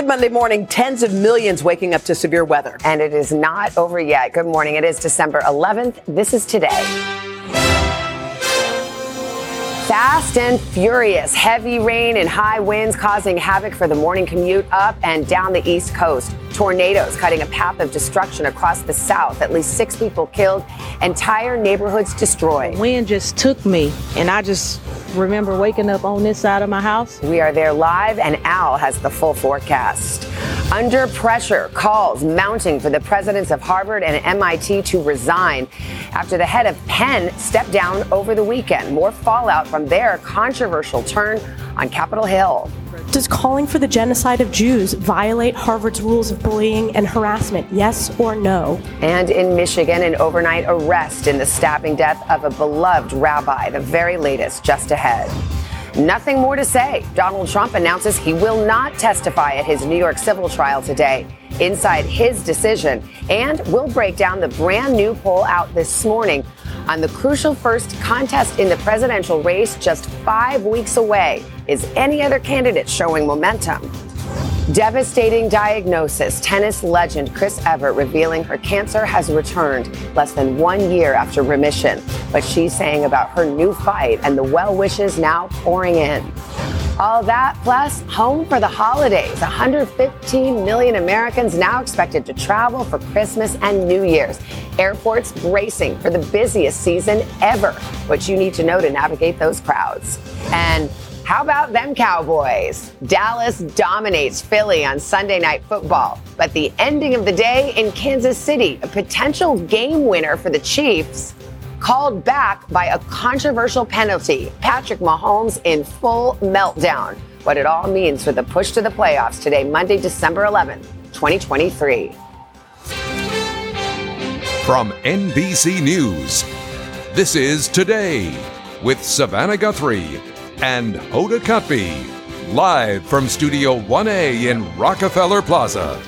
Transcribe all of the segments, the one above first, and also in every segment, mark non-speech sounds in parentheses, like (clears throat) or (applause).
Good Monday morning. Tens of millions waking up to severe weather. And it is not over yet. Good morning. It is December 11th. This is today. Fast and furious, heavy rain and high winds causing havoc for the morning commute up and down the East Coast. Tornadoes cutting a path of destruction across the South. At least six people killed, entire neighborhoods destroyed. Wind just took me, and I just remember waking up on this side of my house. We are there live, and Al has the full forecast. Under pressure, calls mounting for the presidents of Harvard and MIT to resign after the head of Penn stepped down over the weekend. More fallout from their controversial turn on Capitol Hill. Does calling for the genocide of Jews violate Harvard's rules of bullying and harassment? Yes or no? And in Michigan, an overnight arrest in the stabbing death of a beloved rabbi. The very latest just ahead. Nothing more to say. Donald Trump announces he will not testify at his New York civil trial today. Inside his decision, and we'll break down the brand new poll out this morning on the crucial first contest in the presidential race just five weeks away. Is any other candidate showing momentum? Devastating diagnosis. Tennis legend Chris Evert revealing her cancer has returned less than one year after remission. But she's saying about her new fight and the well wishes now pouring in. All that plus home for the holidays. 115 million Americans now expected to travel for Christmas and New Year's. Airports bracing for the busiest season ever. What you need to know to navigate those crowds. And how about them Cowboys? Dallas dominates Philly on Sunday Night Football, but the ending of the day in Kansas City, a potential game winner for the Chiefs, called back by a controversial penalty. Patrick Mahomes in full meltdown. What it all means for the push to the playoffs today, Monday, December 11th, 2023. From NBC News, this is Today with Savannah Guthrie and Hoda Kotb, live from Studio 1A in Rockefeller Plaza.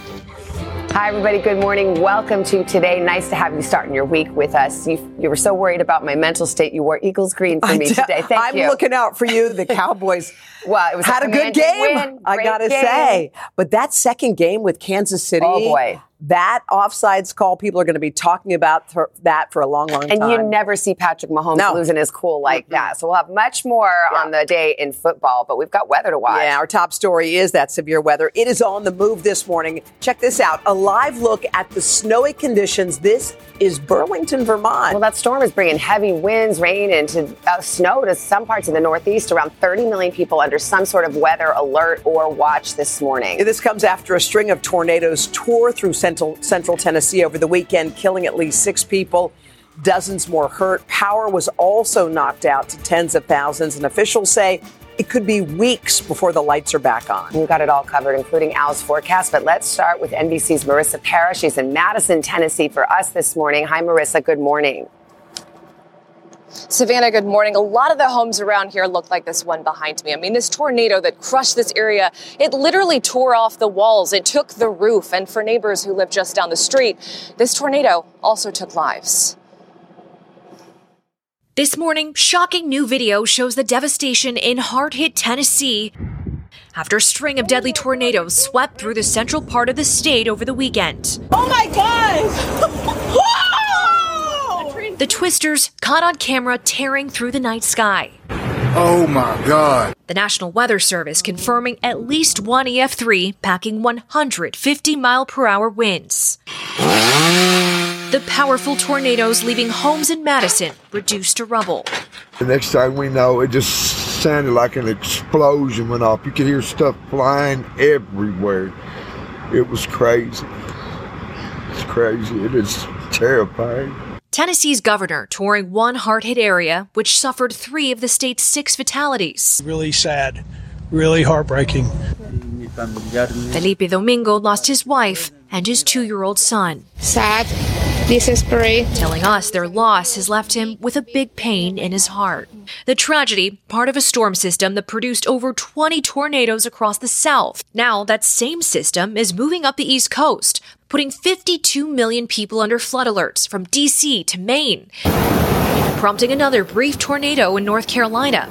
Hi, everybody. Good morning. Welcome to today. Nice to have you starting your week with us. You, you were so worried about my mental state. You wore Eagles green for me today. Thank you. I'm looking out for you. The (laughs) Cowboys well, it was had a, good game. Win. I gotta say, but that second game with Kansas City. Oh, boy. That offsides call, people are going to be talking about th- that for a long, long time. And you never see Patrick Mahomes No. losing his cool like that. So we'll have much more on the day in football, but we've got weather to watch. Yeah, our top story is that severe weather. It is on the move this morning. Check this out a live look at the snowy conditions. This is Burlington, Vermont. Well, that storm is bringing heavy winds, rain, and to, uh, snow to some parts of the Northeast. Around 30 million people under some sort of weather alert or watch this morning. This comes after a string of tornadoes tore through central, central Tennessee over the weekend, killing at least six people. Dozens more hurt. Power was also knocked out to tens of thousands, and officials say it could be weeks before the lights are back on. We've got it all covered, including Al's forecast. But let's start with NBC's Marissa Parra. She's in Madison, Tennessee for us this morning. Hi, Marissa. Good morning. Savannah, good morning. A lot of the homes around here look like this one behind me. I mean, this tornado that crushed this area, it literally tore off the walls. It took the roof. And for neighbors who live just down the street, this tornado also took lives. This morning, shocking new video shows the devastation in hard hit Tennessee after a string of deadly tornadoes swept through the central part of the state over the weekend. Oh my God! (laughs) The twisters caught on camera tearing through the night sky. Oh my God. The National Weather Service confirming at least one EF3 packing 150 mile per hour winds. The powerful tornadoes leaving homes in Madison reduced to rubble. The next thing we know, it just sounded like an explosion went off. You could hear stuff flying everywhere. It was crazy. It's crazy. It is terrifying. Tennessee's governor touring one hard hit area, which suffered three of the state's six fatalities. Really sad really heartbreaking. Felipe Domingo lost his wife and his two year old son. Sad, Telling us their loss has left him with a big pain in his heart. The tragedy, part of a storm system that produced over 20 tornadoes across the South. Now, that same system is moving up the East Coast, putting 52 million people under flood alerts from D.C. to Maine, prompting another brief tornado in North Carolina.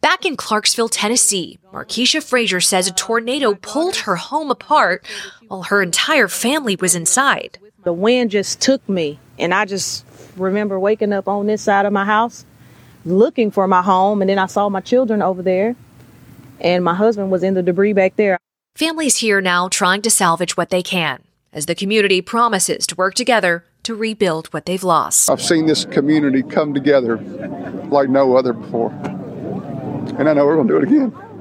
Back in Clarksville, Tennessee, Markeisha Frazier says a tornado pulled her home apart while her entire family was inside. The wind just took me, and I just remember waking up on this side of my house looking for my home, and then I saw my children over there, and my husband was in the debris back there. Families here now trying to salvage what they can as the community promises to work together to rebuild what they've lost. I've seen this community come together like no other before and I know we're going to do it again.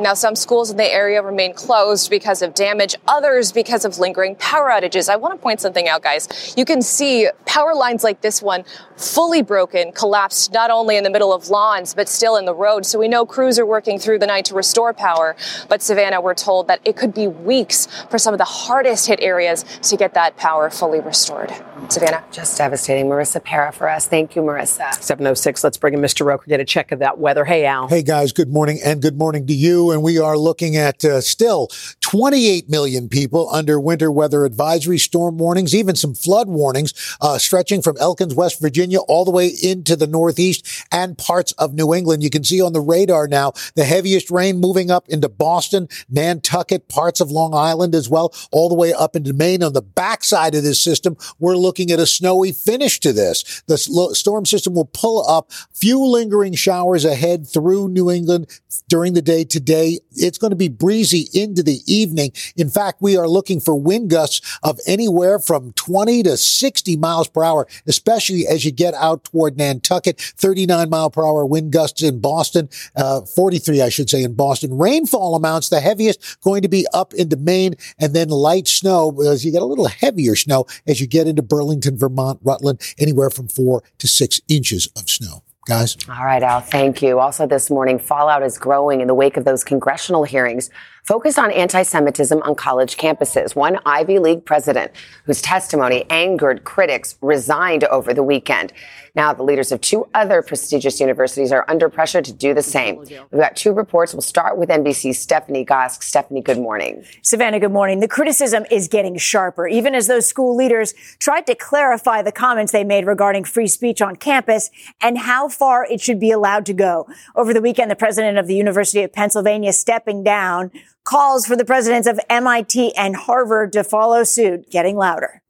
Now, some schools in the area remain closed because of damage, others because of lingering power outages. I want to point something out, guys. You can see power lines like this one fully broken, collapsed not only in the middle of lawns, but still in the road. So we know crews are working through the night to restore power. But Savannah, we're told that it could be weeks for some of the hardest hit areas to get that power fully restored. Savannah. Just devastating. Marissa Parra for us. Thank you, Marissa. 706. Let's bring in Mr. Roker, get a check of that weather. Hey, Al. Hey, guys. Good morning and good morning to you. And we are looking at uh, still 28 million people under winter weather advisory, storm warnings, even some flood warnings, uh, stretching from Elkins, West Virginia, all the way into the Northeast and parts of New England. You can see on the radar now the heaviest rain moving up into Boston, Nantucket, parts of Long Island as well, all the way up into Maine. On the backside of this system, we're looking at a snowy finish to this. The storm system will pull up few lingering showers ahead through New England during the day today. It's going to be breezy into the evening. In fact, we are looking for wind gusts of anywhere from 20 to 60 miles per hour, especially as you get out toward Nantucket. 39 mile per hour wind gusts in Boston, uh, 43, I should say, in Boston. Rainfall amounts, the heaviest going to be up into Maine and then light snow as you get a little heavier snow as you get into Burlington, Vermont, Rutland, anywhere from four to six inches of snow guys. All right, Al, thank you. Also, this morning, fallout is growing in the wake of those congressional hearings focused on anti Semitism on college campuses. One Ivy League president whose testimony angered critics resigned over the weekend. Now, the leaders of two other prestigious universities are under pressure to do the same. We've got two reports. We'll start with NBC's Stephanie Gosk. Stephanie, good morning. Savannah, good morning. The criticism is getting sharper, even as those school leaders tried to clarify the comments they made regarding free speech on campus and how far it should be allowed to go. Over the weekend, the president of the University of Pennsylvania stepping down calls for the presidents of MIT and Harvard to follow suit, getting louder.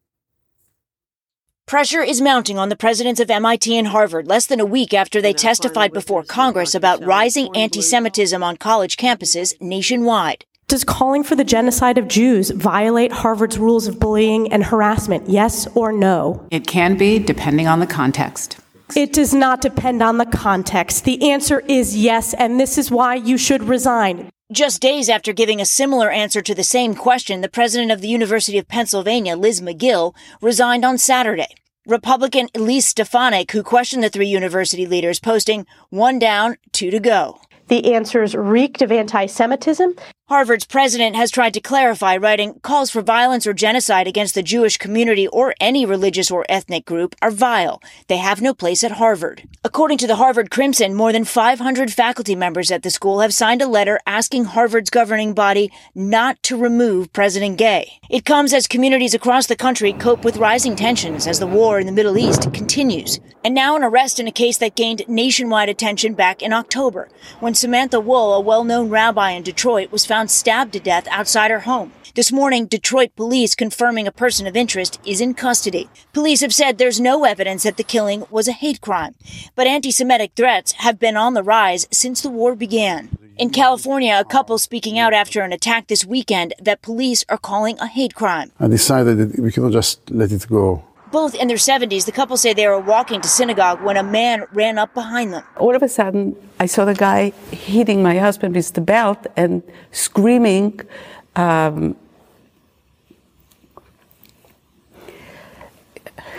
Pressure is mounting on the presidents of MIT and Harvard less than a week after they testified before Congress about rising anti Semitism on college campuses nationwide. Does calling for the genocide of Jews violate Harvard's rules of bullying and harassment? Yes or no? It can be, depending on the context. It does not depend on the context. The answer is yes, and this is why you should resign. Just days after giving a similar answer to the same question, the president of the University of Pennsylvania, Liz Magill, resigned on Saturday. Republican Elise Stefanik, who questioned the three university leaders, posting one down, two to go. The answers reeked of anti Semitism Harvard's president has tried to clarify, writing, calls for violence or genocide against the Jewish community or any religious or ethnic group are vile. They have no place at Harvard. According to the Harvard Crimson, more than 500 faculty members at the school have signed a letter asking Harvard's governing body not to remove President Gay. It comes as communities across the country cope with rising tensions as the war in the Middle East continues. And now an arrest in a case that gained nationwide attention back in October, when Samantha Woll, a well-known rabbi in Detroit, was found found stabbed to death outside her home. This morning, Detroit police confirming a person of interest is in custody. Police have said there's no evidence that the killing was a hate crime, but anti-Semitic threats have been on the rise since the war began. In California, a couple speaking out after an attack this weekend that police are calling a hate crime. I decided that we cannot just let it go. Both in their 70s, the couple say they were walking to synagogue when a man ran up behind them. All of a sudden, I saw the guy hitting my husband with the belt and screaming. Um,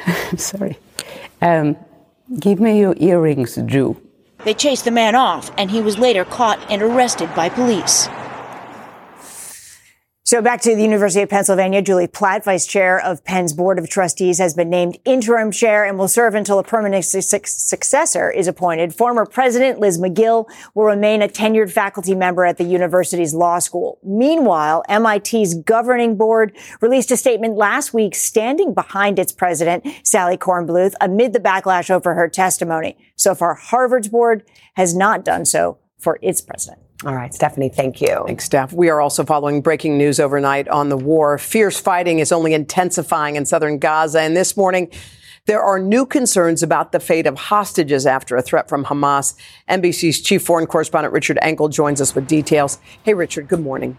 I'm (laughs) sorry. Um, give me your earrings, Jew. They chased the man off, and he was later caught and arrested by police. So back to the University of Pennsylvania, Julie Platt, vice chair of Penn's board of trustees, has been named interim chair and will serve until a permanent su- successor is appointed. Former president Liz Magill will remain a tenured faculty member at the university's law school. Meanwhile, MIT's governing board released a statement last week standing behind its president, Sally Kornbluth, amid the backlash over her testimony. So far, Harvard's board has not done so for its president. All right, Stephanie, thank you. Thanks, Steph. We are also following breaking news overnight on the war. Fierce fighting is only intensifying in southern Gaza. And this morning, there are new concerns about the fate of hostages after a threat from Hamas. NBC's chief foreign correspondent Richard Engel joins us with details. Hey, Richard, good morning.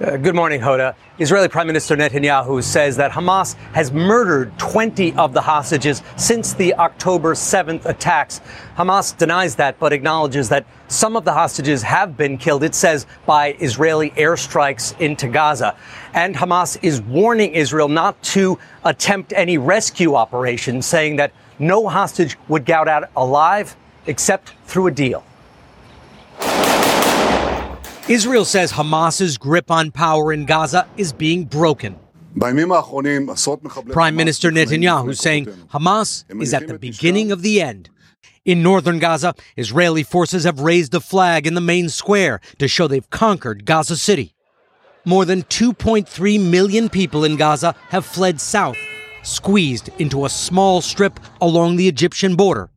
Uh, good morning, Hoda. Israeli Prime Minister Netanyahu says that Hamas has murdered 20 of the hostages since the October 7th attacks. Hamas denies that, but acknowledges that some of the hostages have been killed, it says, by Israeli airstrikes into Gaza. And Hamas is warning Israel not to attempt any rescue operations, saying that no hostage would get out alive except through a deal. Israel says Hamas's grip on power in Gaza is being broken. Prime Minister Netanyahu saying Hamas is at the beginning of the end. In northern Gaza, Israeli forces have raised a flag in the main square to show they've conquered Gaza City. More than 2.3 million people in Gaza have fled south, squeezed into a small strip along the Egyptian border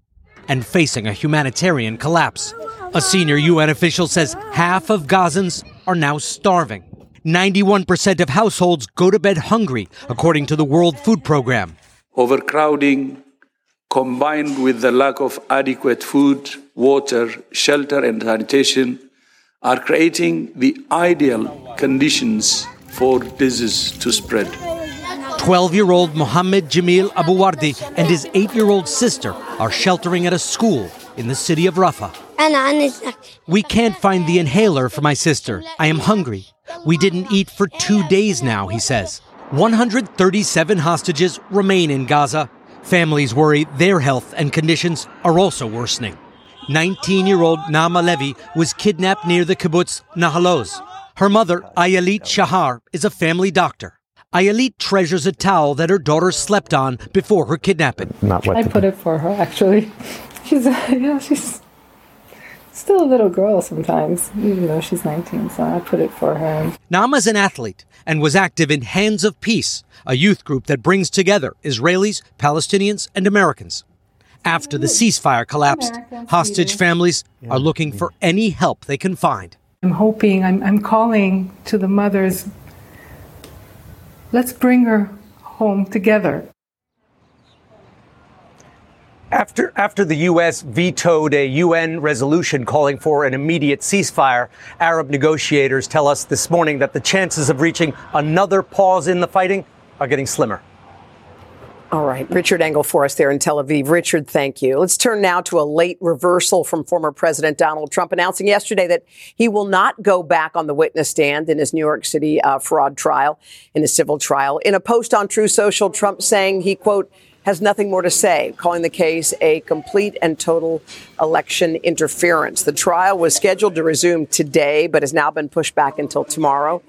and facing a humanitarian collapse. A senior UN official says half of Gazans are now starving. 91% of households go to bed hungry, according to the World Food Program. Overcrowding, combined with the lack of adequate food, water, shelter, and sanitation, are creating the ideal conditions for disease to spread. 12 year old Mohammed Jamil Abuwardi and his 8 year old sister are sheltering at a school in the city of Rafah. We can't find the inhaler for my sister. I am hungry. We didn't eat for two days now, he says. 137 hostages remain in Gaza. Families worry their health and conditions are also worsening. 19 year old Naama Levy was kidnapped near the kibbutz Nahal Oz. Her mother, Ayelet Shahar, is a family doctor. Ayelet treasures a towel that her daughter slept on before her kidnapping. Not what I put it for her, actually. (laughs) She's, yeah, she's still a little girl sometimes, even though she's 19, so I put it for her. Naama's an athlete and was active in Hands of Peace, a youth group that brings together Israelis, Palestinians, and Americans. After the ceasefire collapsed, hostage families are looking for any help they can find. I'm hoping, I'm, I'm calling to the mothers let's bring her home together. After, after the U.S. vetoed a UN resolution calling for an immediate ceasefire, Arab negotiators tell us this morning that the chances of reaching another pause in the fighting are getting slimmer. All right. Richard Engel for us there in Tel Aviv. Richard, thank you. Let's turn now to a late reversal from former President Donald Trump announcing yesterday that he will not go back on the witness stand in his New York City uh, fraud trial, in a civil trial. In a post on Truth Social, Trump saying he, quote, has nothing more to say, calling the case a complete and total election interference. The trial was scheduled to resume today, but has now been pushed back until tomorrow.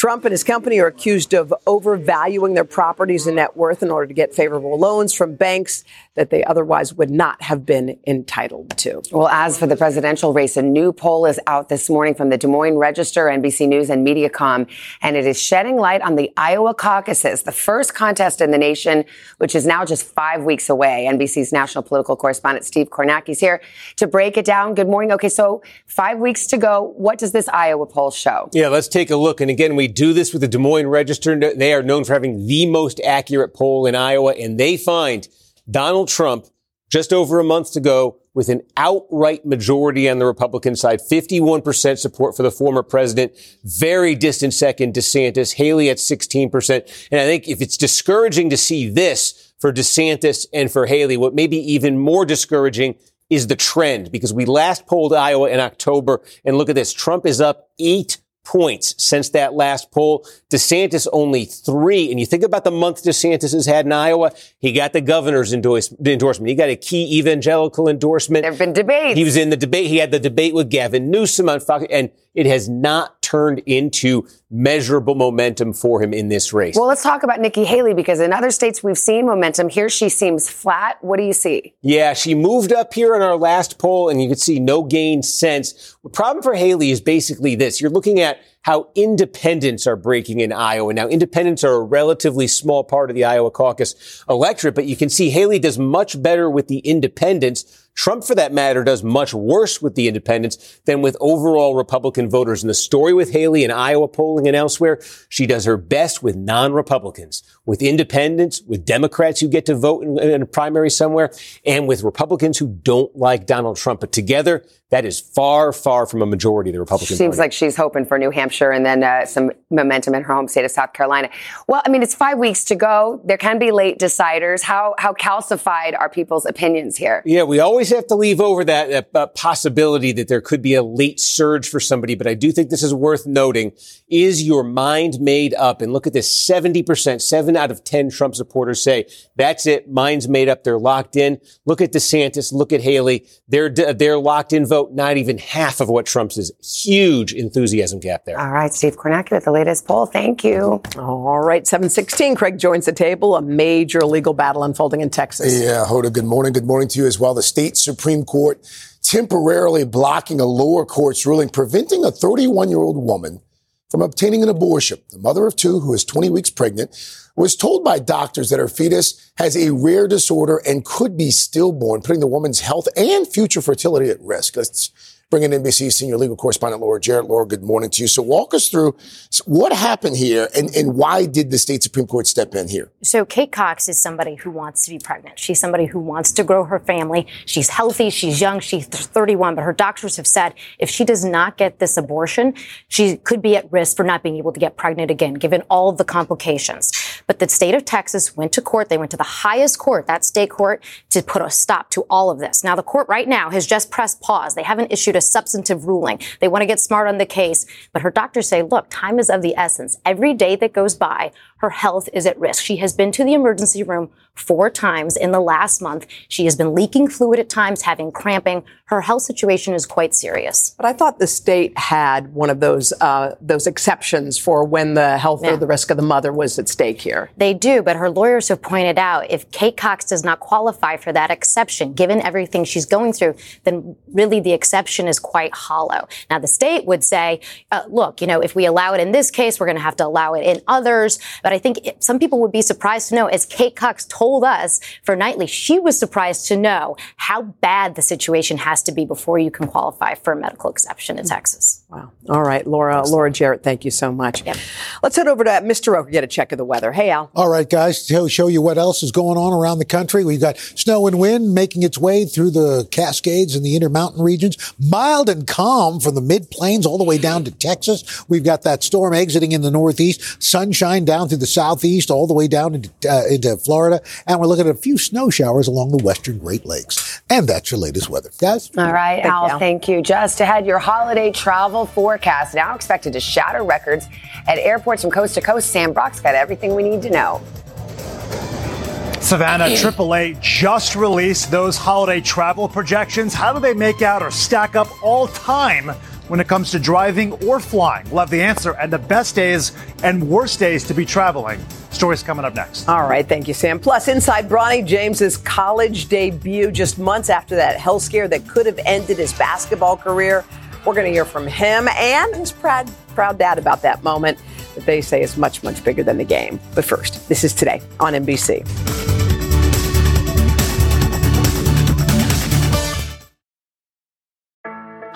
Trump and his company are accused of overvaluing their properties and net worth in order to get favorable loans from banks that they otherwise would not have been entitled to. Well, as for the presidential race, a new poll is out this morning from the Des Moines Register, NBC News, and Mediacom, and it is shedding light on the Iowa caucuses, the first contest in the nation, which is now just five weeks away. NBC's national political correspondent Steve Kornacki is here to break it down. Good morning. Okay, so five weeks to go. What does this Iowa poll show? Yeah, let's take a look. And again, we do this with the Des Moines Register. They are known for having the most accurate poll in Iowa, and they find Donald Trump just over a month to go with an outright majority on the Republican side, 51% support for the former president, very distant second DeSantis, Haley at 16%. And I think if it's discouraging to see this for DeSantis and for Haley, what may be even more discouraging is the trend because we last polled Iowa in October and look at this. Trump is up eight points since that last poll. DeSantis only three. And you think about the month DeSantis has had in Iowa, he got the governor's endorse, endorsement. He got a key evangelical endorsement. There have been debates. He was in the debate. He had the debate with Gavin Newsom on Fox, and it has not turned into measurable momentum for him in this race. Well, let's talk about Nikki Haley because in other states we've seen momentum. Here she seems flat. What do you see? Yeah, she moved up here in our last poll and you could see no gain since. The problem for Haley is basically this. You're looking at how independents are breaking in Iowa. Now, independents are a relatively small part of the Iowa caucus electorate, but you can see Haley does much better with the independents. Trump, for that matter, does much worse with the independents than with overall Republican voters. And the story with Haley in Iowa polling and elsewhere, she does her best with non-Republicans, with independents, with Democrats who get to vote in, in a primary somewhere, and with Republicans who don't like Donald Trump. But together, that is far, far from a majority of the Republican Seems Party. like she's hoping for New Hampshire and then uh, some momentum in her home state of South Carolina. Well, I mean, it's five weeks to go. There can be late deciders. How how calcified are people's opinions here? Yeah, we always have to leave over that uh, possibility that there could be a late surge for somebody, but I do think this is worth noting. Is your mind made up? And look at this 70%, seven out of 10 Trump supporters say that's it. Mind's made up. They're locked in. Look at DeSantis. Look at Haley. They're, they're locked in vote. Not even half of what Trump's is. Huge enthusiasm gap there. All right. Steve Kornacki with the latest poll. Thank you. All right. 716. Craig joins the table. A major legal battle unfolding in Texas. Yeah. Hoda, good morning. Good morning to you as well. The state Supreme Court temporarily blocking a lower court's ruling preventing a 31 year old woman from obtaining an abortion. The mother of two, who is 20 weeks pregnant, was told by doctors that her fetus has a rare disorder and could be stillborn, putting the woman's health and future fertility at risk. Let's bring in NBC senior legal correspondent Laura Jarrett. Laura, good morning to you. So walk us through what happened here and, and why did the state Supreme Court step in here? So Kate Cox is somebody who wants to be pregnant. She's somebody who wants to grow her family. She's healthy. She's young. She's 31, but her doctors have said if she does not get this abortion, she could be at risk for not being able to get pregnant again, given all the complications. But the state of Texas went to court. They went to the highest court, that state court, to put a stop to all of this. Now, the court right now has just pressed pause. They haven't issued a substantive ruling. They want to get smart on the case. But her doctors say, look, time is of the essence. Every day that goes by, her health is at risk. She has been to the emergency room four times in the last month. She has been leaking fluid at times, having cramping. Her health situation is quite serious. But I thought the state had one of those uh, those exceptions for when the health yeah. or the risk of the mother was at stake here. They do, but her lawyers have pointed out if Kate Cox does not qualify for that exception, given everything she's going through, then really the exception is quite hollow. Now the state would say, uh, look, you know, if we allow it in this case, we're going to have to allow it in others. But I think it, some people would be surprised to know, as Kate Cox told us for Nightly, she was surprised to know how bad the situation has to be before you can qualify for a medical exception in Texas. Wow. All right, Laura, Laura Jarrett, thank you so much. Yep. Let's head over to Mr. Roker, get a check of the weather. Hey, Al. All right, guys, to show you what else is going on around the country. We've got snow and wind making its way through the Cascades and the Intermountain regions. Mild and calm from the mid plains all the way down to Texas. We've got that storm exiting in the northeast, sunshine down through the southeast, all the way down into, uh, into Florida. And we're looking at a few snow showers along the western Great Lakes. And that's your latest weather. Guys? All right, Al, you. thank you. Just ahead, your holiday travel forecast now expected to shatter records at airports from coast to coast. Sam Brock's got everything we need to know. Savannah (clears throat) AAA just released those holiday travel projections. How do they make out or stack up all time when it comes to driving or flying? Have the answer and the best days and worst days to be traveling. Stories coming up next. All right, thank you, Sam. Plus, inside Bronny James's college debut, just months after that health scare that could have ended his basketball career. We're going to hear from him and his proud, proud dad about that moment that they say is much, much bigger than the game. But first, this is today on NBC.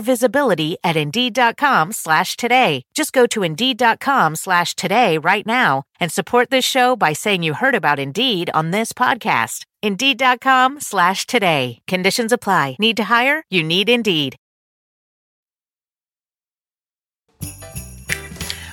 visibility at Indeed.com slash today. Just go to Indeed.com slash today right now and support this show by saying you heard about Indeed on this podcast. Indeed.com slash today. Conditions apply. Need to hire? You need Indeed.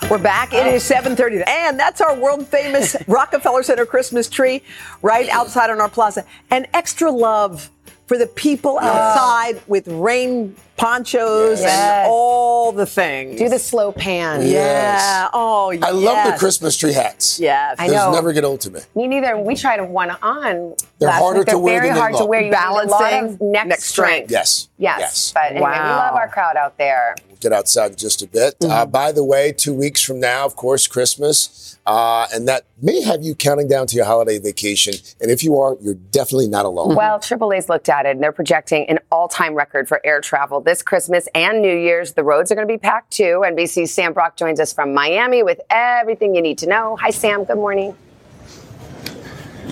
We're back. It is 7:30, and that's our world famous (laughs) Rockefeller Center Christmas tree right outside on our plaza. And extra love for the people outside with rain ponchos Yes. and all the things. Do the slow pan. Yeah. Oh, I love the. Christmas tree hats. Yes. I Those know. never get old to me. Me neither. We tried one on. They're last harder week. They're to wear very than they hard to look. wear. You need a lot of Balancing, neck, neck strength. strength. Yes. Yes. Yes. But anyway, we love our crowd out there. We'll get outside in just a bit. Uh, by the way, two weeks from now, of course, Christmas. Uh, and that may have you counting down to your holiday vacation. And if you are, you're definitely not alone. Well, AAA's looked at it and they're projecting an all time record for air travel this Christmas and New Year's. The roads are going to be packed too. NBC's Sam Brock joins us from Miami with everything you need to know. Hi, Sam. Good morning.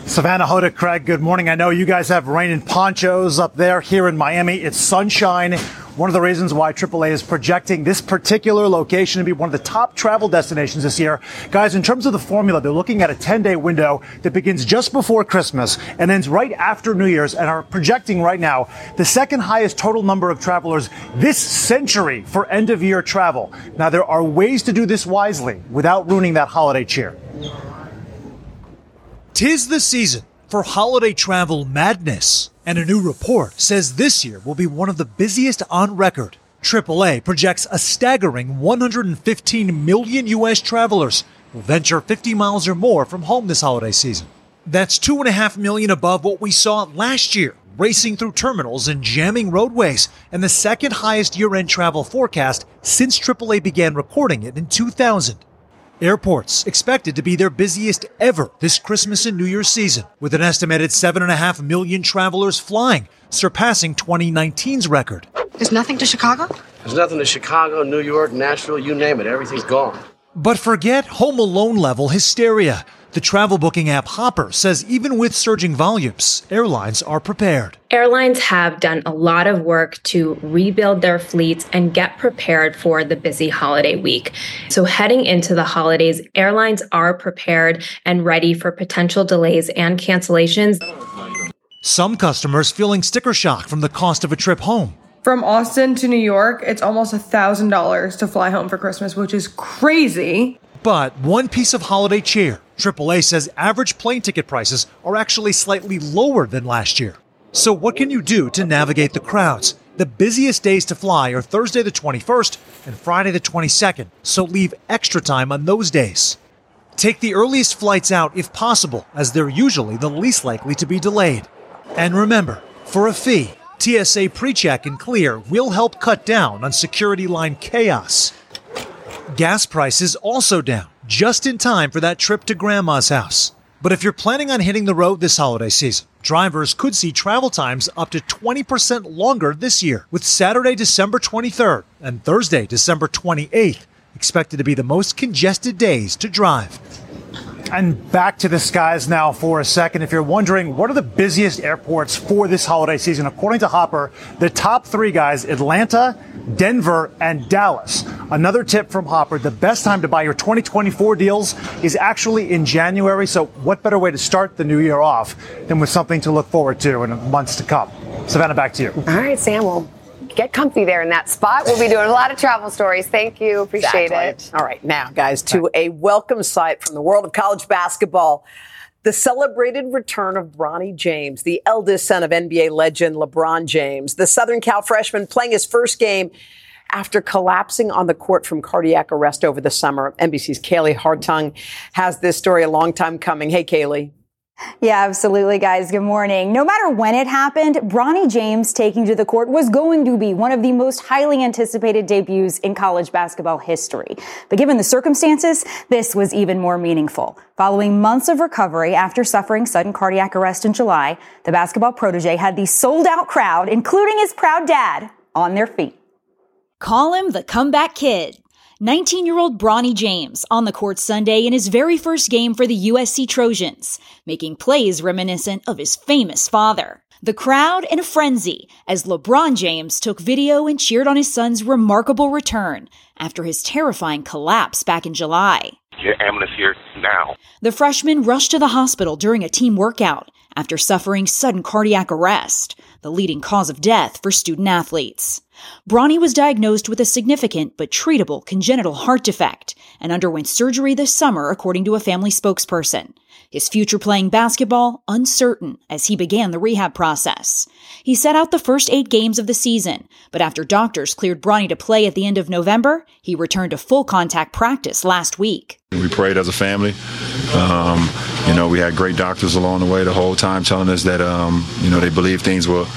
Savannah Hoda, Craig, good morning. I know you guys have rain and ponchos up there. Here in Miami, it's sunshine. One of the reasons why AAA is projecting this particular location to be one of the top travel destinations this year. Guys, in terms of the formula, they're looking at a 10 day window that begins just before Christmas and ends right after New Year's and are projecting right now the second highest total number of travelers this century for end of year travel. Now, there are ways to do this wisely without ruining that holiday cheer. Tis the season for holiday travel madness, and a new report says this year will be one of the busiest on record. AAA projects a staggering 115 million U.S. travelers will venture 50 miles or more from home this holiday season. That's two and a half million above what we saw last year, racing through terminals and jamming roadways, and the second highest year end travel forecast since AAA began recording it in 2000. Airports expected to be their busiest ever this Christmas and New Year's season, with an estimated 7.5 million travelers flying, surpassing 2019's record. There's nothing to Chicago? There's nothing to Chicago, New York, Nashville, you name it. Everything's gone. But forget Home Alone level hysteria. The travel booking app Hopper says even with surging volumes, airlines are prepared. Airlines have done a lot of work to rebuild their fleets and get prepared for the busy holiday week. So, heading into the holidays, airlines are prepared and ready for potential delays and cancellations. Some customers feeling sticker shock from the cost of a trip home. From Austin to New York, it's almost a thousand dollars to fly home for Christmas, which is crazy. But one piece of holiday cheer. AAA says average plane ticket prices are actually slightly lower than last year. So what can you do to navigate the crowds? The busiest days to fly are Thursday the 21st and Friday the 22nd, so leave extra time on those days. Take the earliest flights out if possible, as they're usually the least likely to be delayed. And remember, for a fee, TSA PreCheck and Clear will help cut down on security line chaos. Gas prices also down, just in time for that trip to grandma's house. But if you're planning on hitting the road this holiday season, drivers could see travel times up to 20% longer this year, with Saturday, December 23rd and Thursday, December 28th expected to be the most congested days to drive. And back to the skies now for a second. If you're wondering what are the busiest airports for this holiday season, according to Hopper, the top three guys, Atlanta, Denver, and Dallas. Another tip from Hopper, the best time to buy your 2024 deals is actually in January. So what better way to start the new year off than with something to look forward to in months to come? Savannah, back to you. All right, Sam. Well, get comfy there in that spot. We'll be doing a lot of travel stories. Thank you. Appreciate Exactly. it. All right, now, guys, to a welcome sight from the world of college basketball. The celebrated return of Bronny James, the eldest son of NBA legend LeBron James, the Southern Cal freshman playing his first game after collapsing on the court from cardiac arrest over the summer. NBC's Kaylee Hartung has this story a long time coming. Hey, Kaylee. Yeah, absolutely, guys. Good morning. No matter when it happened, Bronny James taking to the court was going to be one of the most highly anticipated debuts in college basketball history. But given the circumstances, this was even more meaningful. Following months of recovery after suffering sudden cardiac arrest in July, the basketball protege had the sold out crowd, including his proud dad, on their feet. Call him the comeback kid. 19 year old Bronny James on the court Sunday in his very first game for the USC Trojans, making plays reminiscent of his famous father. The crowd in a frenzy as LeBron James took video and cheered on his son's remarkable return after his terrifying collapse back in July. Get ambulance here now. The freshman rushed to the hospital during a team workout after suffering sudden cardiac arrest, the leading cause of death for student athletes. Bronny was diagnosed with a significant but treatable congenital heart defect and underwent surgery this summer, according to a family spokesperson. His future playing basketball uncertain as he began the rehab process. He set out the first eight games of the season, but after doctors cleared Bronny to play at the end of November, he returned to full contact practice last week. We prayed as a family. Um, you know, we had great doctors along the way the whole time telling us that, um, you know, they believe things will,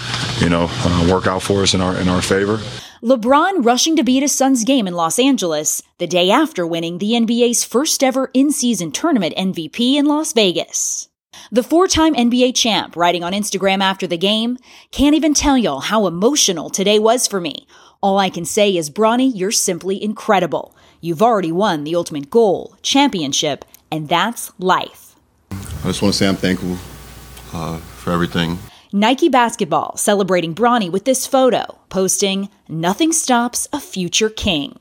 you know, uh, work out for us in our in our favor. LeBron rushing to beat his son's game in Los Angeles the day after winning the NBA's first ever in season tournament MVP in Las Vegas. The four time NBA champ writing on Instagram after the game, can't even tell y'all how emotional today was for me. All I can say is, Bronny, you're simply incredible. You've already won the ultimate goal, championship, and that's life. I just want to say I'm thankful uh, for everything. Nike Basketball celebrating Bronny with this photo, posting, Nothing stops a future king.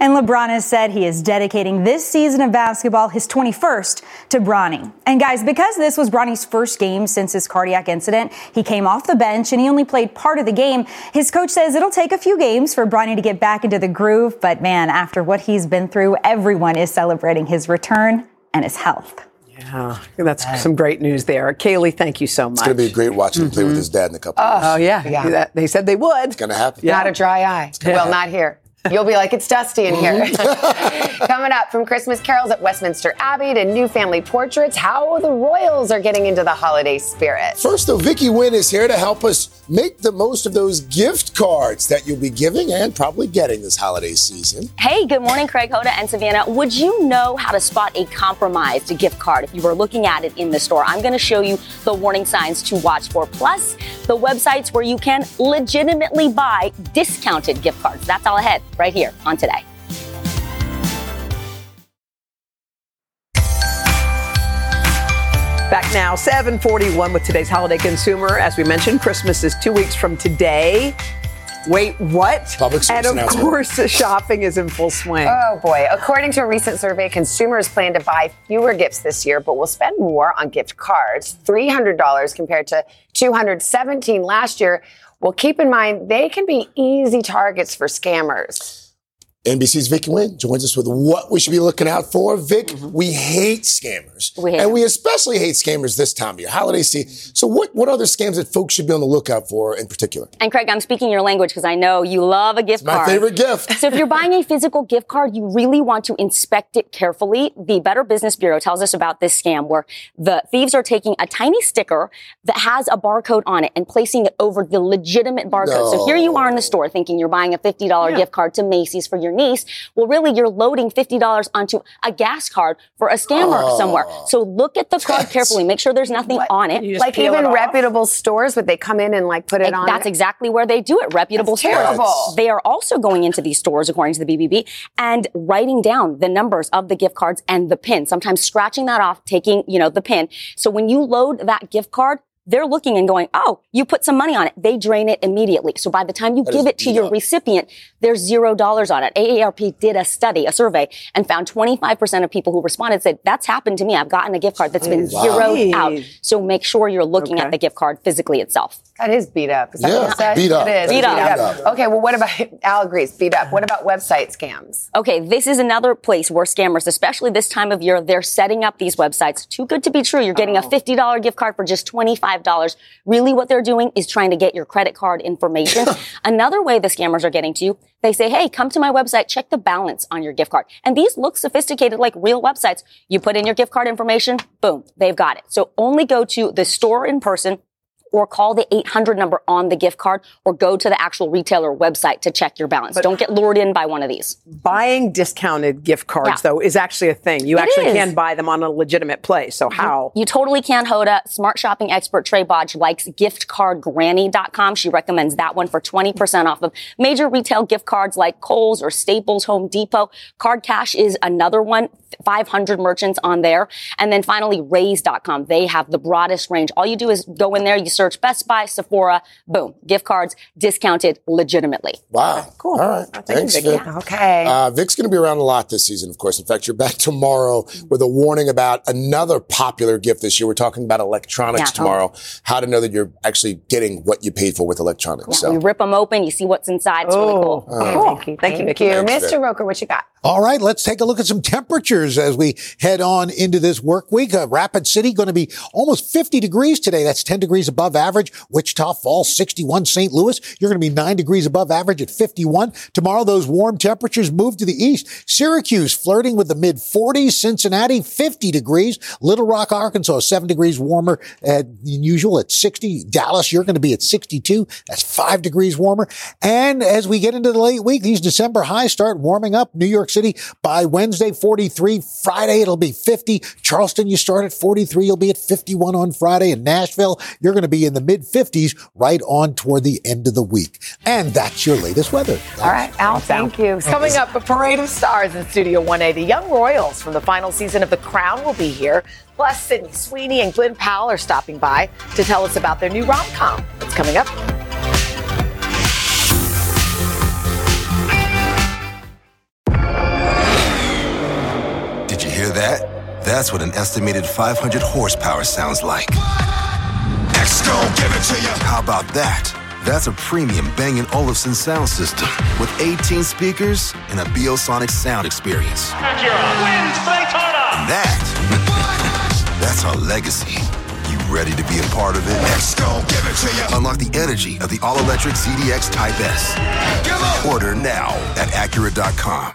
And LeBron has said he is dedicating this season of basketball, his 21st, to Bronny. And guys, because this was Bronny's first game since his cardiac incident, he came off the bench and he only played part of the game. His coach says it'll take a few games for Bronny to get back into the groove, but man, after what he's been through, everyone is celebrating his return and his health. Yeah, that's some great news there. Kaylee, thank you so much. It's going to be great watching him play with mm-hmm. his dad in a couple of Oh, years. yeah. That- they said they would. It's going to happen. Not a dry eye. Well, not here. You'll be like, it's dusty in here. Mm-hmm. (laughs) Coming up from Christmas carols at Westminster Abbey to new family portraits, how the royals are getting into the holiday spirit. First, though, Vicky Nguyen is here to help us make the most of those gift cards that you'll be giving and probably getting this holiday season. Hey, good morning, Craig Hoda and Savannah. Would you know how to spot a compromised gift card if you were looking at it in the store? I'm going to show you the warning signs to watch for, plus the websites where you can legitimately buy discounted gift cards. That's all ahead right here on Today. Back now, 741 with today's holiday consumer. As we mentioned, Christmas is two weeks from today. Wait, what? Public And of announcement. course, shopping is in full swing. Oh boy. According to a recent survey, consumers plan to buy fewer gifts this year, but will spend more on gift cards, $300 compared to $217 last year. Well, keep in mind, they can be easy targets for scammers. NBC's Vicky Nguyen joins us with what we should be looking out for. Vic, mm-hmm. we hate scammers. We hate and we especially hate scammers this time of year, holiday season. So what, what other scams that folks should be on the lookout for in particular? And Craig, I'm speaking your language because I know you love a gift My card. My favorite gift. So if you're buying a physical gift card, you really want to inspect it carefully. The Better Business Bureau tells us about this scam where the thieves are taking a tiny sticker that has a barcode on it and placing it over the legitimate barcode. So here you are in the store thinking you're buying a $50 gift card to Macy's for your your niece. Well, really, you're loading $50 onto a gas card for a scammer Oh. somewhere. So look at the card carefully. Make sure there's nothing on it. Like even reputable stores, would they come in and like put it on? That's exactly where they do it. Reputable That's stores. terrible. They are also going into these stores, according to the BBB, and writing down the numbers of the gift cards and the pin. Sometimes scratching that off, taking you know the pin. So when you load that gift card. They're looking and going, oh, you put some money on it. They drain it immediately. So by the time you That give it to your recipient, there's zero dollars on it. AARP did a study, a survey, and found 25% of people who responded said, that's happened to me. I've gotten a gift card that's been Wow. zeroed out. So make sure you're looking Okay. at the gift card physically itself. That is beat up. Is that Yeah, what you said? beat up. It is. Beat up. Okay, well, what about, (laughs) Al agrees, beat up. What about website scams? Okay, this is another place where scammers, especially this time of year, they're setting up these websites. Too good to be true. You're getting a $50 gift card for just $25. Really what they're doing is trying to get your credit card information. another way the scammers are getting to you, they say, hey, come to my website, check the balance on your gift card. And these look sophisticated like real websites. You put in your gift card information, boom, they've got it. So only go to the store in person or call the 800 number on the gift card or go to the actual retailer website to check your balance. Don't get lured in by one of these. Buying discounted gift cards, Yeah. though, is actually a thing. You It actually is. can buy them on a legitimate place. So mm-hmm. how? You totally can, Hoda. Smart shopping expert Trae Bodge likes giftcardgranny.com. She recommends that one for 20% off of major retail gift cards like Kohl's or Staples, Home Depot. Card Cash is another one. 500 merchants on there. And then finally, Raise.com. They have the broadest range. All you do is go in there, you search Best Buy, Sephora, boom, gift cards discounted legitimately. Wow. Cool. All right. Thanks, Vicky. Vic. Okay. Uh, Vic's going to be around a lot this season, of course. In fact, you're back (laughs) tomorrow with a warning about another popular gift this year. We're talking about electronics Yeah. tomorrow. How to know that you're actually getting what you paid for with electronics. Yeah, So. You rip them open, you see what's inside. It's really cool. Oh, Thank you. Thank you, Vicky. Thanks, Vic. Mr. Roker, what you got? All right, let's take a look at some temperatures as we head on into this work week. Uh, Rapid City going to be almost 50 degrees today. That's 10 degrees above average. Wichita Falls 61. St. Louis, you're going to be 9 degrees above average at 51. Tomorrow, those warm temperatures move to the east. Syracuse flirting with the mid 40s. Cincinnati 50 degrees. Little Rock, Arkansas 7 degrees warmer uh, than usual at 60. Dallas, you're going to be at 62. That's 5 degrees warmer. And as we get into the late week, these December highs start warming up. New York City by Wednesday, 43. Friday, it'll be 50. Charleston, you start at 43. You'll be at 51 on Friday. In Nashville, you're going to be in the mid 50s right on toward the end of the week. And that's your latest weather. All right, Al, thank you. Coming up, a parade of stars in Studio 1A. Young Royals from the final season of The Crown will be here. Plus, Sydney Sweeney and Glen Powell are stopping by to tell us about their new rom-com. It's coming up. Did you hear that? That's what an estimated 500 horsepower sounds like. X gon' give it to you. How about that? That's a premium Bang & Olufsen sound system with 18 speakers and a Biosonic sound experience. And that, (laughs) that's our legacy. You ready to be a part of it? X gon' give it to you. Unlock the energy of the all-electric ZDX Type S. Order now at Acura.com.